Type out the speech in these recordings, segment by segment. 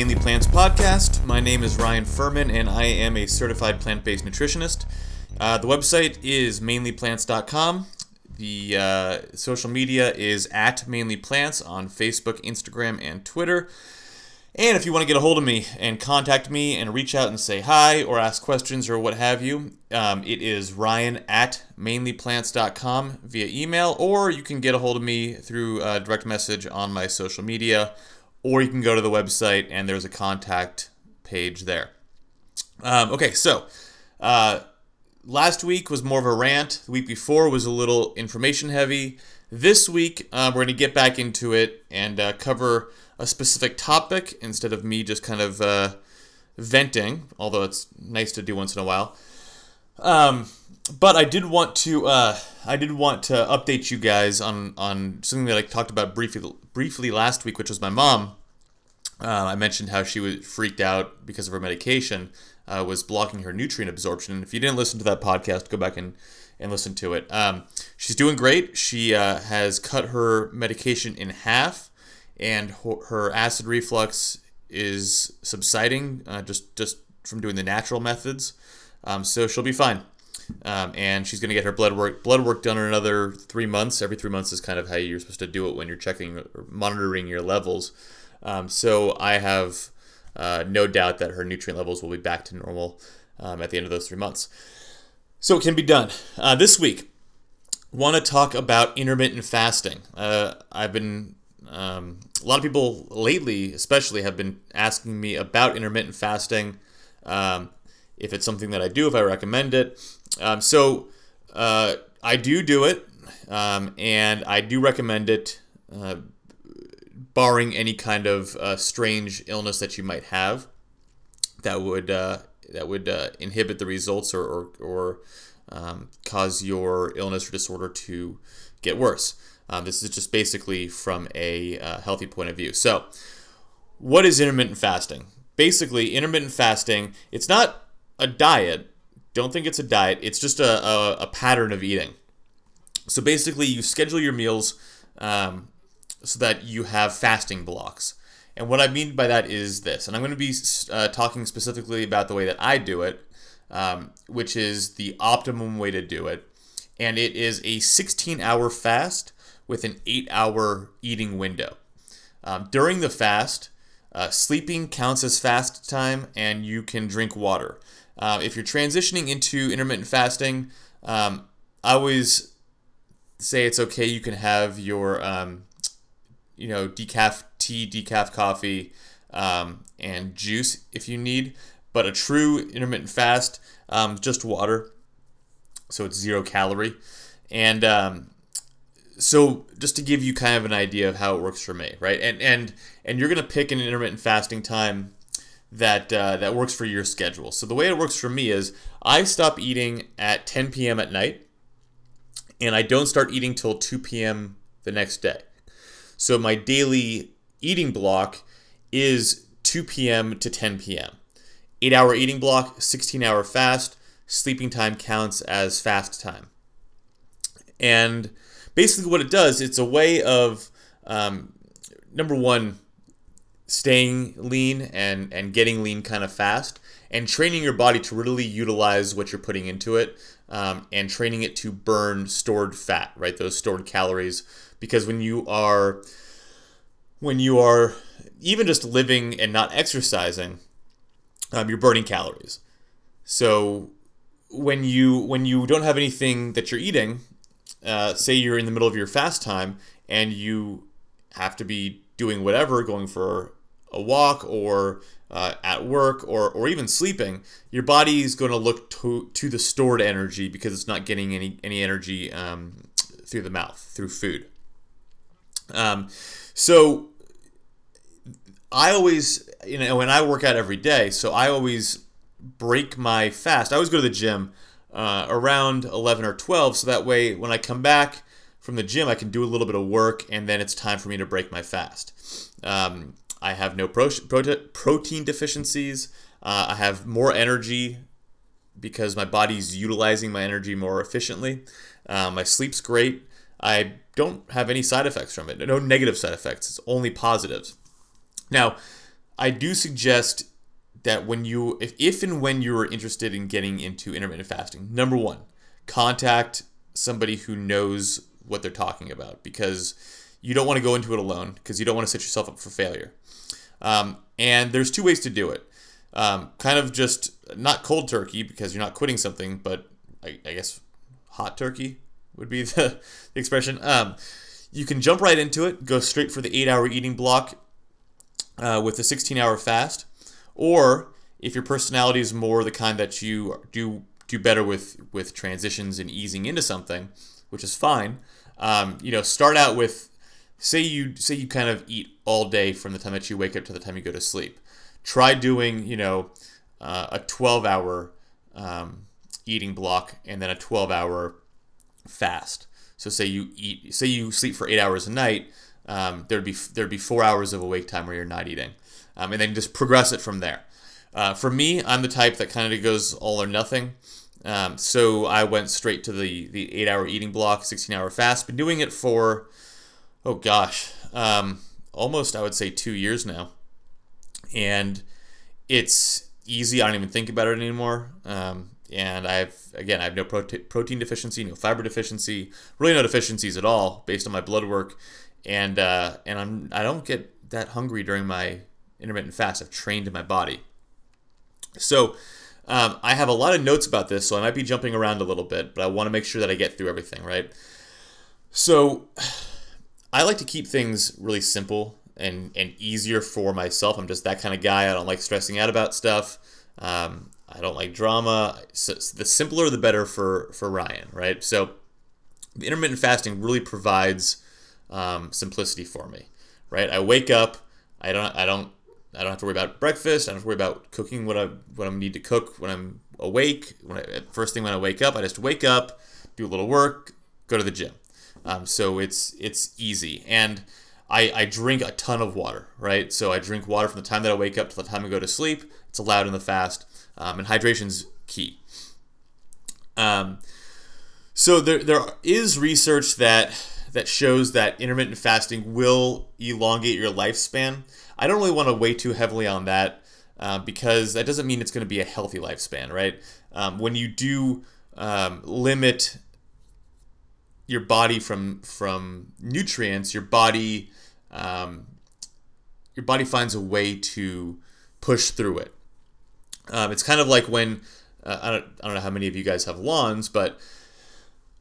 Mainly Plants podcast. My name is Ryan Furman, and I am a certified plant based nutritionist. Uh, the website is mainlyplants.com. The uh, social media is at Mainly Plants on Facebook, Instagram, and Twitter. And if you want to get a hold of me and contact me and reach out and say hi or ask questions or what have you, um, it is ryan at mainlyplants.com via email, or you can get a hold of me through a direct message on my social media, or you can go to the website and there's a contact page there. Um, okay, so uh, last week was more of a rant. The week before was a little information heavy. This week, uh, we're going to get back into it and uh, cover a specific topic instead of me just kind of uh, venting, although it's nice to do once in a while. Um, but I did want to uh, I did want to update you guys on on something that I talked about briefly briefly last week, which was my mom. Uh, I mentioned how she was freaked out because of her medication uh, was blocking her nutrient absorption. And if you didn't listen to that podcast, go back and and listen to it. Um, she's doing great. She uh, has cut her medication in half and her acid reflux is subsiding uh, just just from doing the natural methods. Um, so she'll be fine. Um, and she's going to get her blood work blood work done in another three months. Every three months is kind of how you're supposed to do it when you're checking or monitoring your levels. Um, so I have uh, no doubt that her nutrient levels will be back to normal um, at the end of those three months. So it can be done. Uh, this week, want to talk about intermittent fasting. Uh, I've been um, a lot of people lately, especially, have been asking me about intermittent fasting. Um, if it's something that I do, if I recommend it. Um, so uh, I do do it, um, and I do recommend it, uh, barring any kind of uh, strange illness that you might have that would uh, that would uh, inhibit the results or or, or um, cause your illness or disorder to get worse. Um, this is just basically from a uh, healthy point of view. So, what is intermittent fasting? Basically, intermittent fasting, it's not a diet. Don't think it's a diet. It's just a, a, a pattern of eating. So, basically, you schedule your meals um, so that you have fasting blocks. And what I mean by that is this, and I'm going to be uh, talking specifically about the way that I do it, um, which is the optimum way to do it. And it is a 16 hour fast with an eight hour eating window. Um, during the fast, uh, sleeping counts as fast time and you can drink water. Uh, if you're transitioning into intermittent fasting, um, I always say it's okay. You can have your, um, you know, decaf tea, decaf coffee, um, and juice if you need. But a true intermittent fast, um, just water. So it's zero calorie. And um, so just to give you kind of an idea of how it works for me, right? And and and you're gonna pick an intermittent fasting time that uh, that works for your schedule. So the way it works for me is I stop eating at 10 p.m. at night, and I don't start eating till 2 p.m. the next day. So my daily eating block is 2 p.m. to 10 p.m. Eight hour eating block, 16 hour fast. Sleeping time counts as fast time. And basically what it does, it's a way of um, number one, staying lean and and getting lean kind of fast, and training your body to really utilize what you're putting into it, um, and training it to burn stored fat, right? Those stored calories, because when you are when you are even just living and not exercising, um, you're burning calories. So when you when you don't have anything that you're eating, uh, say you're in the middle of your fast time and you have to be doing whatever, going for a walk or uh, at work or, or even sleeping, your body is going to look to, to the stored energy because it's not getting any, any energy um, through the mouth, through food. Um, so I always, you know, when I work out every day, so I always break my fast. I always go to the gym uh, around 11 or 12 so that way when I come back from the gym I can do a little bit of work and then it's time for me to break my fast. Um, I have no pro- pro- protein deficiencies. Uh, I have more energy because my body's utilizing my energy more efficiently. Uh, my sleep's great. I don't have any side effects from it. No negative side effects. It's only positives. Now, I do suggest that when you, if, if and when you are interested in getting into intermittent fasting, number one, contact somebody who knows what they're talking about because you don't want to go into it alone because you don't want to set yourself up for failure. Um, and there's two ways to do it. Um, kind of just not cold turkey because you're not quitting something, but I, I guess hot turkey would be the, the expression. Um, you can jump right into it, go straight for the eight hour eating block uh, with a 16 hour fast. Or if your personality is more the kind that you do do better with with transitions and easing into something, which is fine. Um, you know, start out with say you say you kind of eat all day from the time that you wake up to the time you go to sleep. Try doing you know uh, a 12 hour um, eating block and then a 12 hour fast. So say you eat, say you sleep for eight hours a night, um, there'd be there'd be four hours of awake time where you're not eating, um, and then just progress it from there. Uh, for me, I'm the type that kind of goes all or nothing. Um, so I went straight to the the eight hour eating block, 16 hour fast. Been doing it for oh gosh, um, almost I would say two years now, and it's easy. I don't even think about it anymore. Um, and I've again I have no prote- protein deficiency, no fiber deficiency, really no deficiencies at all based on my blood work, and uh, and I'm I don't get that hungry during my intermittent fast. I've trained my body, so. Um, I have a lot of notes about this, so I might be jumping around a little bit, but I want to make sure that I get through everything, right? So, I like to keep things really simple and, and easier for myself. I'm just that kind of guy. I don't like stressing out about stuff. Um, I don't like drama. So, the simpler, the better for for Ryan, right? So the intermittent fasting really provides um, simplicity for me, right? I wake up. I don't. I don't. I don't have to worry about breakfast. I don't have to worry about cooking what I what I need to cook when I'm awake. When I, first thing when I wake up, I just wake up, do a little work, go to the gym. Um, so it's it's easy and. I, I drink a ton of water, right? So I drink water from the time that I wake up to the time I go to sleep. It's allowed in the fast um, and hydration's key. Um, so there, there is research that that shows that intermittent fasting will elongate your lifespan. I don't really want to weigh too heavily on that uh, because that doesn't mean it's going to be a healthy lifespan, right? Um, when you do um, limit your body from from nutrients, your body um, your body finds a way to push through it. Um, it's kind of like when uh, I don't I don't know how many of you guys have lawns, but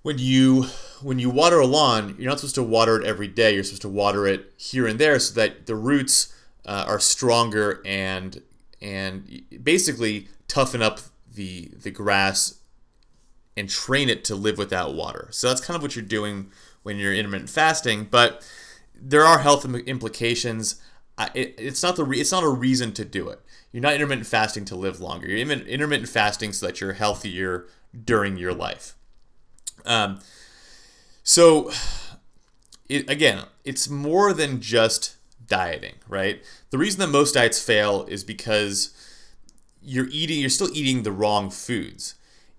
when you when you water a lawn, you're not supposed to water it every day. You're supposed to water it here and there so that the roots uh, are stronger and and basically toughen up the the grass and train it to live without water. So that's kind of what you're doing when you're intermittent fasting, but there are health implications. It, it's not the re- it's not a reason to do it. You're not intermittent fasting to live longer. You're intermittent fasting so that you're healthier during your life. Um, so, it, again, it's more than just dieting, right? The reason that most diets fail is because you're eating, you're still eating the wrong foods,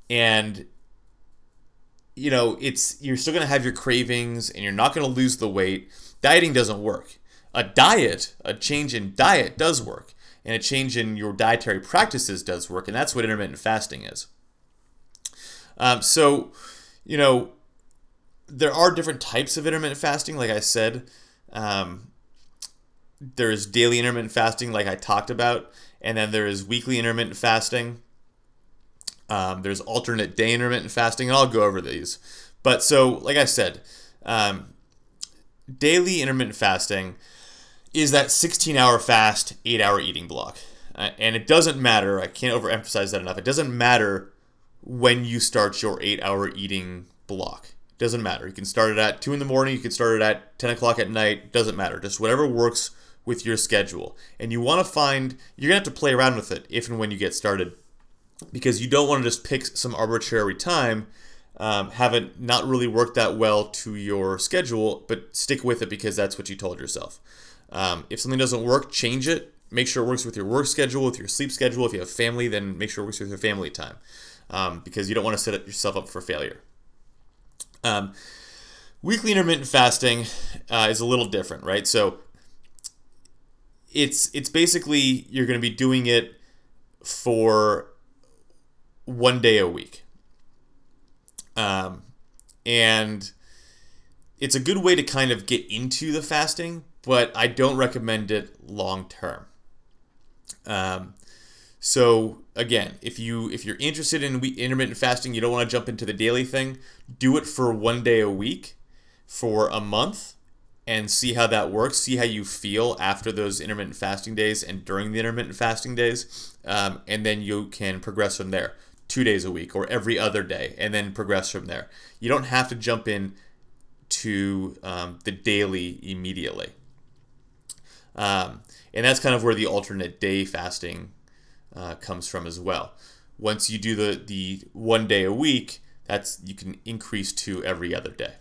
and you know it's you're still going to have your cravings, and you're not going to lose the weight. Dieting doesn't work. A diet, a change in diet, does work and a change in your dietary practices does work, and that's what intermittent fasting is. Um, so, you know, there are different types of intermittent fasting, like I said. Um, there's daily intermittent fasting, like I talked about, and then there is weekly intermittent fasting. Um, there's alternate day intermittent fasting, and I'll go over these. But so, like I said, um, daily intermittent fasting is that 16 hour fast, 8 hour eating block. Uh, and it doesn't matter, I can't overemphasize that enough. It doesn't matter when you start your 8 hour eating block. It doesn't matter. You can start it at 2 in the morning, you can start it at 10 o'clock at night, doesn't matter. Just whatever works with your schedule. And you want to find, you're going to have to play around with it if and when you get started because you don't want to just pick some arbitrary time um, have it not really work that well to your schedule, but stick with it because that's what you told yourself. Um, if something doesn't work, change it. Make sure it works with your work schedule, with your sleep schedule. If you have family, then make sure it works with your family time um, because you don't want to set yourself up for failure. Um, weekly intermittent fasting uh, is a little different, right? So it's it's basically you're going to be doing it for one day a week. Um, and it's a good way to kind of get into the fasting, but I don't recommend it long term. Um, so again, if you if you're interested in intermittent fasting, you don't want to jump into the daily thing. Do it for one day a week for a month and see how that works. See how you feel after those intermittent fasting days and during the intermittent fasting days, um, and then you can progress from there. Two days a week or every other day, and then progress from there. You don't have to jump in to um, the daily immediately. Um, and that's kind of where the alternate day fasting uh, comes from as well. Once you do the, the one day a week, that's you can increase to every other day.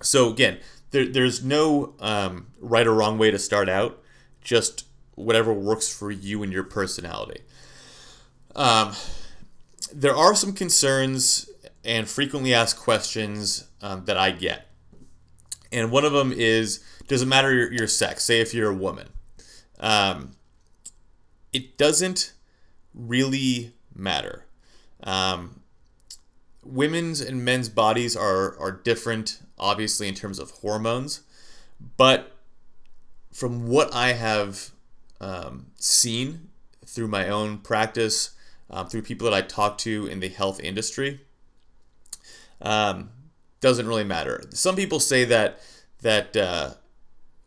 So again, there, there's no um, right or wrong way to start out, just whatever works for you and your personality. Um, there are some concerns and frequently asked questions um, that I get. And one of them is does it matter your, your sex? Say if you're a woman. Um, it doesn't really matter. Um, women's and men's bodies are, are different, obviously, in terms of hormones. But from what I have um, seen through my own practice, um, through people that I talk to in the health industry, um, doesn't really matter. Some people say that that uh,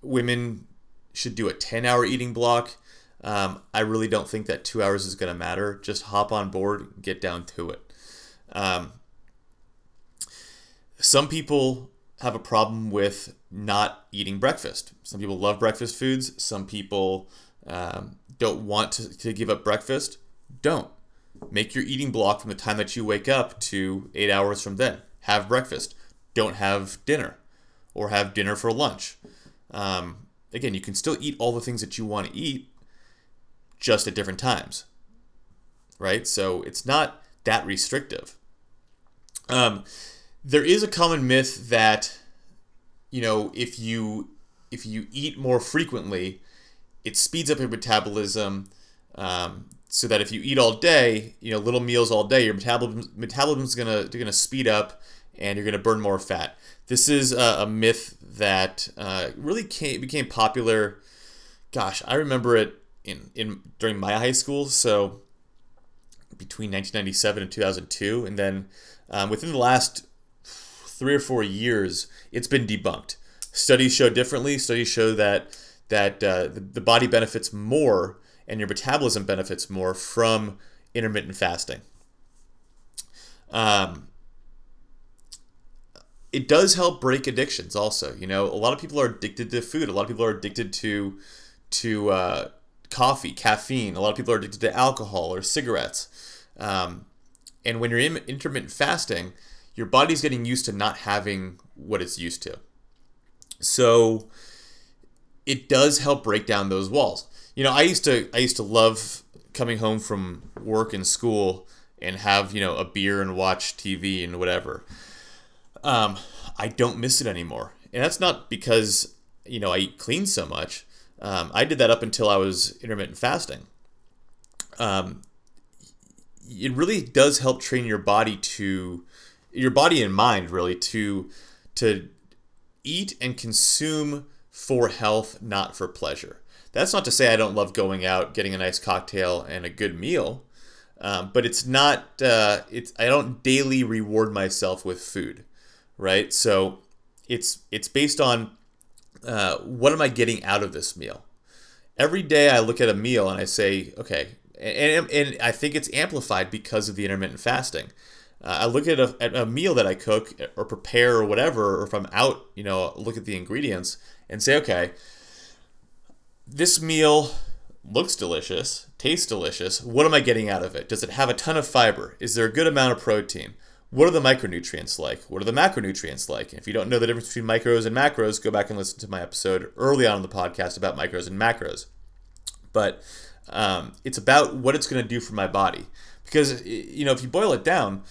women should do a 10 hour eating block. Um, I really don't think that two hours is going to matter. Just hop on board, get down to it. Um, some people have a problem with not eating breakfast. Some people love breakfast foods. Some people um, don't want to, to give up breakfast. Don't. Make your eating block from the time that you wake up to eight hours from then. Have breakfast. Don't have dinner or have dinner for lunch. Um, again, you can still eat all the things that you want to eat just at different times. Right? So it's not that restrictive. Um, there is a common myth that you know if you if you eat more frequently, it speeds up your metabolism. Um, so that if you eat all day, you know, little meals all day, your metabolism metabolism's gonna gonna speed up, and you're gonna burn more fat. This is a, a myth that uh, really came, became popular. Gosh, I remember it in in during my high school. So between 1997 and 2002, and then um, within the last three or four years, it's been debunked. Studies show differently. Studies show that that uh, the, the body benefits more and your metabolism benefits more from intermittent fasting. Um, it does help break addictions also you know a lot of people are addicted to food a lot of people are addicted to to uh, coffee caffeine a lot of people are addicted to alcohol or cigarettes. Um, and when you're in intermittent fasting your body's getting used to not having what it's used to. So it does help break down those walls you know i used to i used to love coming home from work and school and have you know a beer and watch tv and whatever um, I don't miss it anymore. And that's not because, you know, I eat clean so much. Um, I did that up until I was intermittent fasting. Um, it really does help train your body to, your body and mind really to, to eat and consume for health, not for pleasure. That's not to say I don't love going out, getting a nice cocktail and a good meal, um, but it's not. Uh, it's I don't daily reward myself with food right? So it's it's based on uh, what am I getting out of this meal? Every day I look at a meal and I say, okay, and, and I think it's amplified because of the intermittent fasting. Uh, I look at a, at a meal that I cook or prepare or whatever, or if I'm out, you know, look at the ingredients and say, okay, this meal looks delicious, tastes delicious. What am I getting out of it? Does it have a ton of fiber? Is there a good amount of protein? what are the micronutrients like? What are the macronutrients like? if you don't know the difference between micros and macros, go back and listen to my episode early on in the podcast about micros and macros. But um, it's about what it's going to do for my body. Because you know, if you boil it down,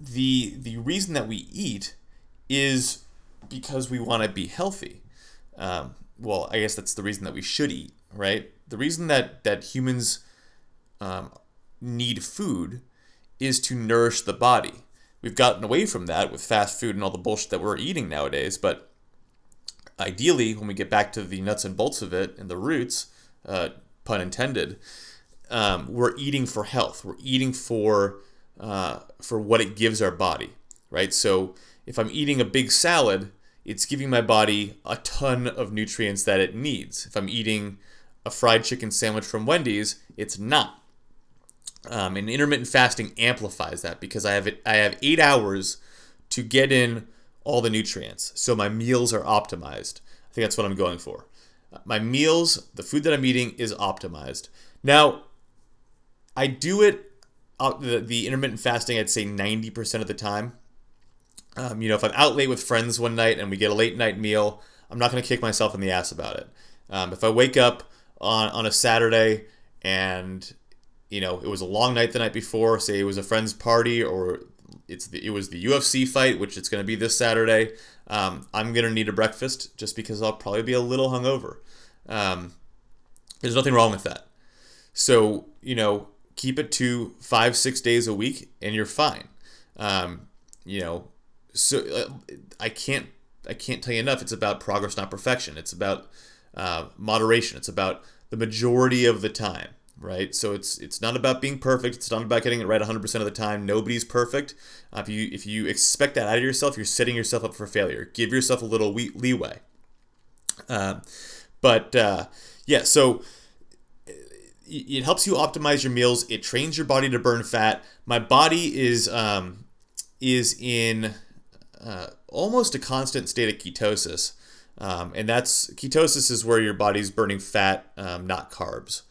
the the reason that we eat is because we want to be healthy. Um, well, I guess that's the reason that we should eat, right? The reason that that humans um, need food is to nourish the body. We've gotten away from that with fast food and all the bullshit that we're eating nowadays, but ideally, when we get back to the nuts and bolts of it and the roots, uh, pun intended, um, we're eating for health. We're eating for uh, for what it gives our body, right? So if I'm eating a big salad, it's giving my body a ton of nutrients that it needs. If I'm eating a fried chicken sandwich from Wendy's, it's not. Um, and intermittent fasting amplifies that because I have I have eight hours to get in all the nutrients, so my meals are optimized. I think that's what I'm going for. My meals, the food that I'm eating, is optimized. Now, I do it uh, the, the intermittent fasting. I'd say 90% of the time. Um, you know, if I'm out late with friends one night and we get a late night meal, I'm not going to kick myself in the ass about it. Um, if I wake up on, on a Saturday and you know it was a long night the night before, say it was a friend's party or it's the, it was the UFC fight, which it's going to be this Saturday. Um, I'm going to need a breakfast just because I'll probably be a little hungover. Um, there's nothing wrong with that. So you know, keep it to five six days a week, and you're fine. Um, you know, so uh, I can't I can't tell you enough. It's about progress, not perfection. It's about uh, moderation. It's about the majority of the time, right? So it's it's not about being perfect. It's not about getting it right 100% of the time. Nobody's perfect. Uh, if you if you expect that out of yourself, you're setting yourself up for failure. Give yourself a little leeway. Uh, but uh, yeah, so it helps you optimize your meals. It trains your body to burn fat. My body is um, is in uh, almost a constant state of ketosis. Um, and that's ketosis is where your body's burning fat, um, not carbs.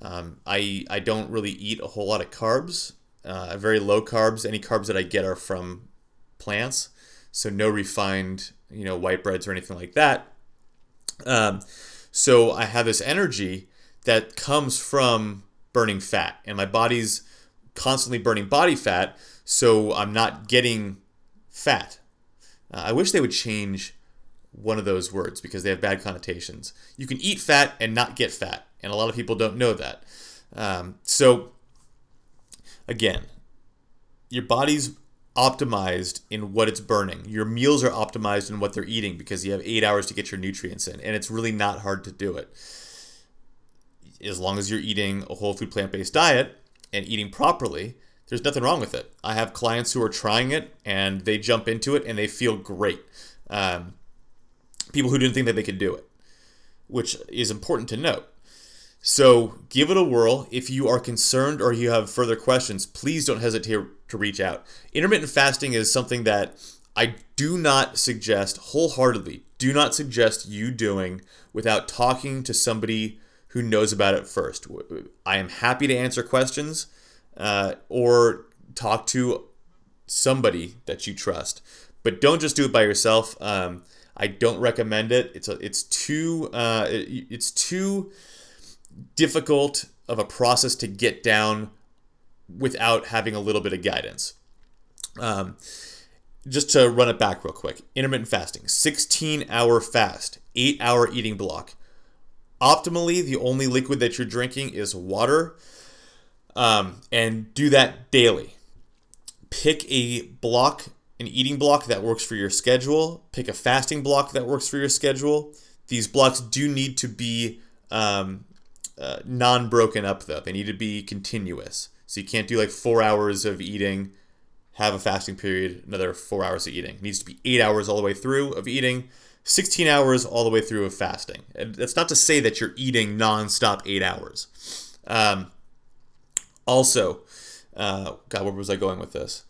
Um, I, I don't really eat a whole lot of carbs, uh, very low carbs. Any carbs that I get are from plants, so no refined, you know, white breads or anything like that. Um, so I have this energy that comes from burning fat, and my body's constantly burning body fat, so I'm not getting fat. Uh, I wish they would change one of those words because they have bad connotations. You can eat fat and not get fat, and a lot of people don't know that. Um, so, again, your body's optimized in what it's burning. Your meals are optimized in what they're eating because you have eight hours to get your nutrients in, and it's really not hard to do it. As long as you're eating a whole food plant based diet and eating properly, there's nothing wrong with it. I have clients who are trying it and they jump into it and they feel great. Um, people who didn't think that they could do it, which is important to note. So give it a whirl. If you are concerned or you have further questions, please don't hesitate to reach out. Intermittent fasting is something that I do not suggest wholeheartedly, do not suggest you doing without talking to somebody who knows about it first. I am happy to answer questions uh, or talk to somebody that you trust. But don't just do it by yourself. Um, I don't recommend it. It's a, it's too uh, it, it's too difficult of a process to get down without having a little bit of guidance. Um, just to run it back real quick intermittent fasting 16 hour fast 8 hour eating block optimally the only liquid that you're drinking is water um, and do that daily. Pick a block, an eating block that works for your schedule. Pick a fasting block that works for your schedule. These blocks do need to be um, uh, non broken up, though. They need to be continuous. So you can't do like four hours of eating, have a fasting period, another four hours of eating. It needs to be eight hours all the way through of eating, 16 hours all the way through of fasting. And that's not to say that you're eating non-stop eight hours. Um, also, uh, God, where was I going with this?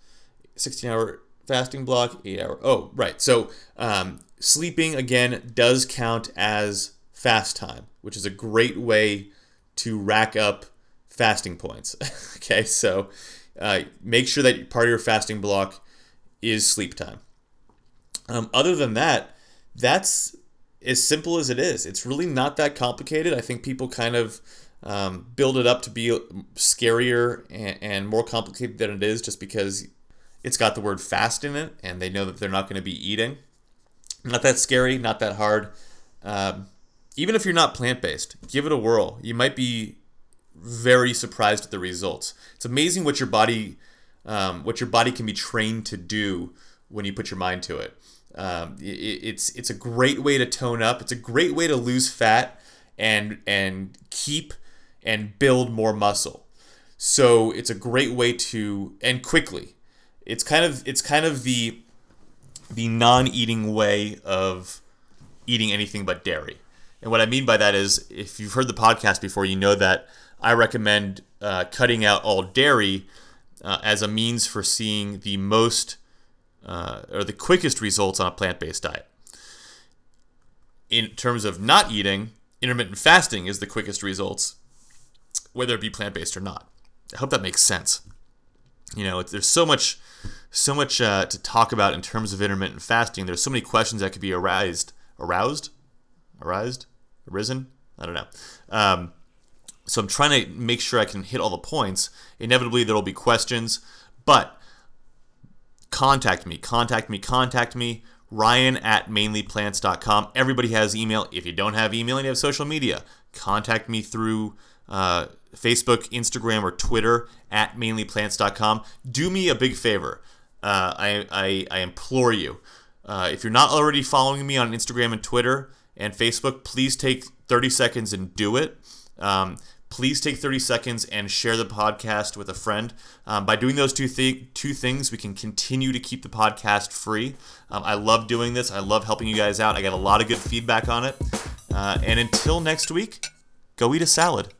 16 hour fasting block, 8 hour. Oh, right. So, um, sleeping again does count as fast time, which is a great way to rack up fasting points. okay, so uh, make sure that part of your fasting block is sleep time. Um, other than that, that's as simple as it is. It's really not that complicated. I think people kind of um, build it up to be scarier and, and, more complicated than it is just because it's got the word fast in it and they know that they're not going to be eating. Not that scary, not that hard. Um, even if you're not plant based, give it a whirl. You might be very surprised at the results. It's amazing what your body, um, what your body can be trained to do when you put your mind to it. Um, it. It's it's a great way to tone up. It's a great way to lose fat and and keep and build more muscle. So it's a great way to and quickly. It's kind of it's kind of the the non-eating way of eating anything but dairy. And what I mean by that is, if you've heard the podcast before, you know that I recommend uh, cutting out all dairy uh, as a means for seeing the most uh, or the quickest results on a plant based diet. In terms of not eating, intermittent fasting is the quickest results, whether it be plant based or not. I hope that makes sense. You know, there's so much, so much uh, to talk about in terms of intermittent fasting. There's so many questions that could be aroused, aroused, aroused, arisen. I don't know. Um, so I'm trying to make sure I can hit all the points. Inevitably, there will be questions, but contact me, contact me, contact me. Ryan at mainlyplants.com. Everybody has email. If you don't have email and you have social media, contact me through uh, Facebook, Instagram, or Twitter at mainlyplants.com. Do me a big favor. Uh, I, I, I, implore you. Uh, if you're not already following me on Instagram and Twitter and Facebook, please take 30 seconds and do it. Um, please take 30 seconds and share the podcast with a friend. Um, by doing those two, th- two things, we can continue to keep the podcast free. Um, I love doing this. I love helping you guys out. I got a lot of good feedback on it. Uh, and until next week, go eat a salad.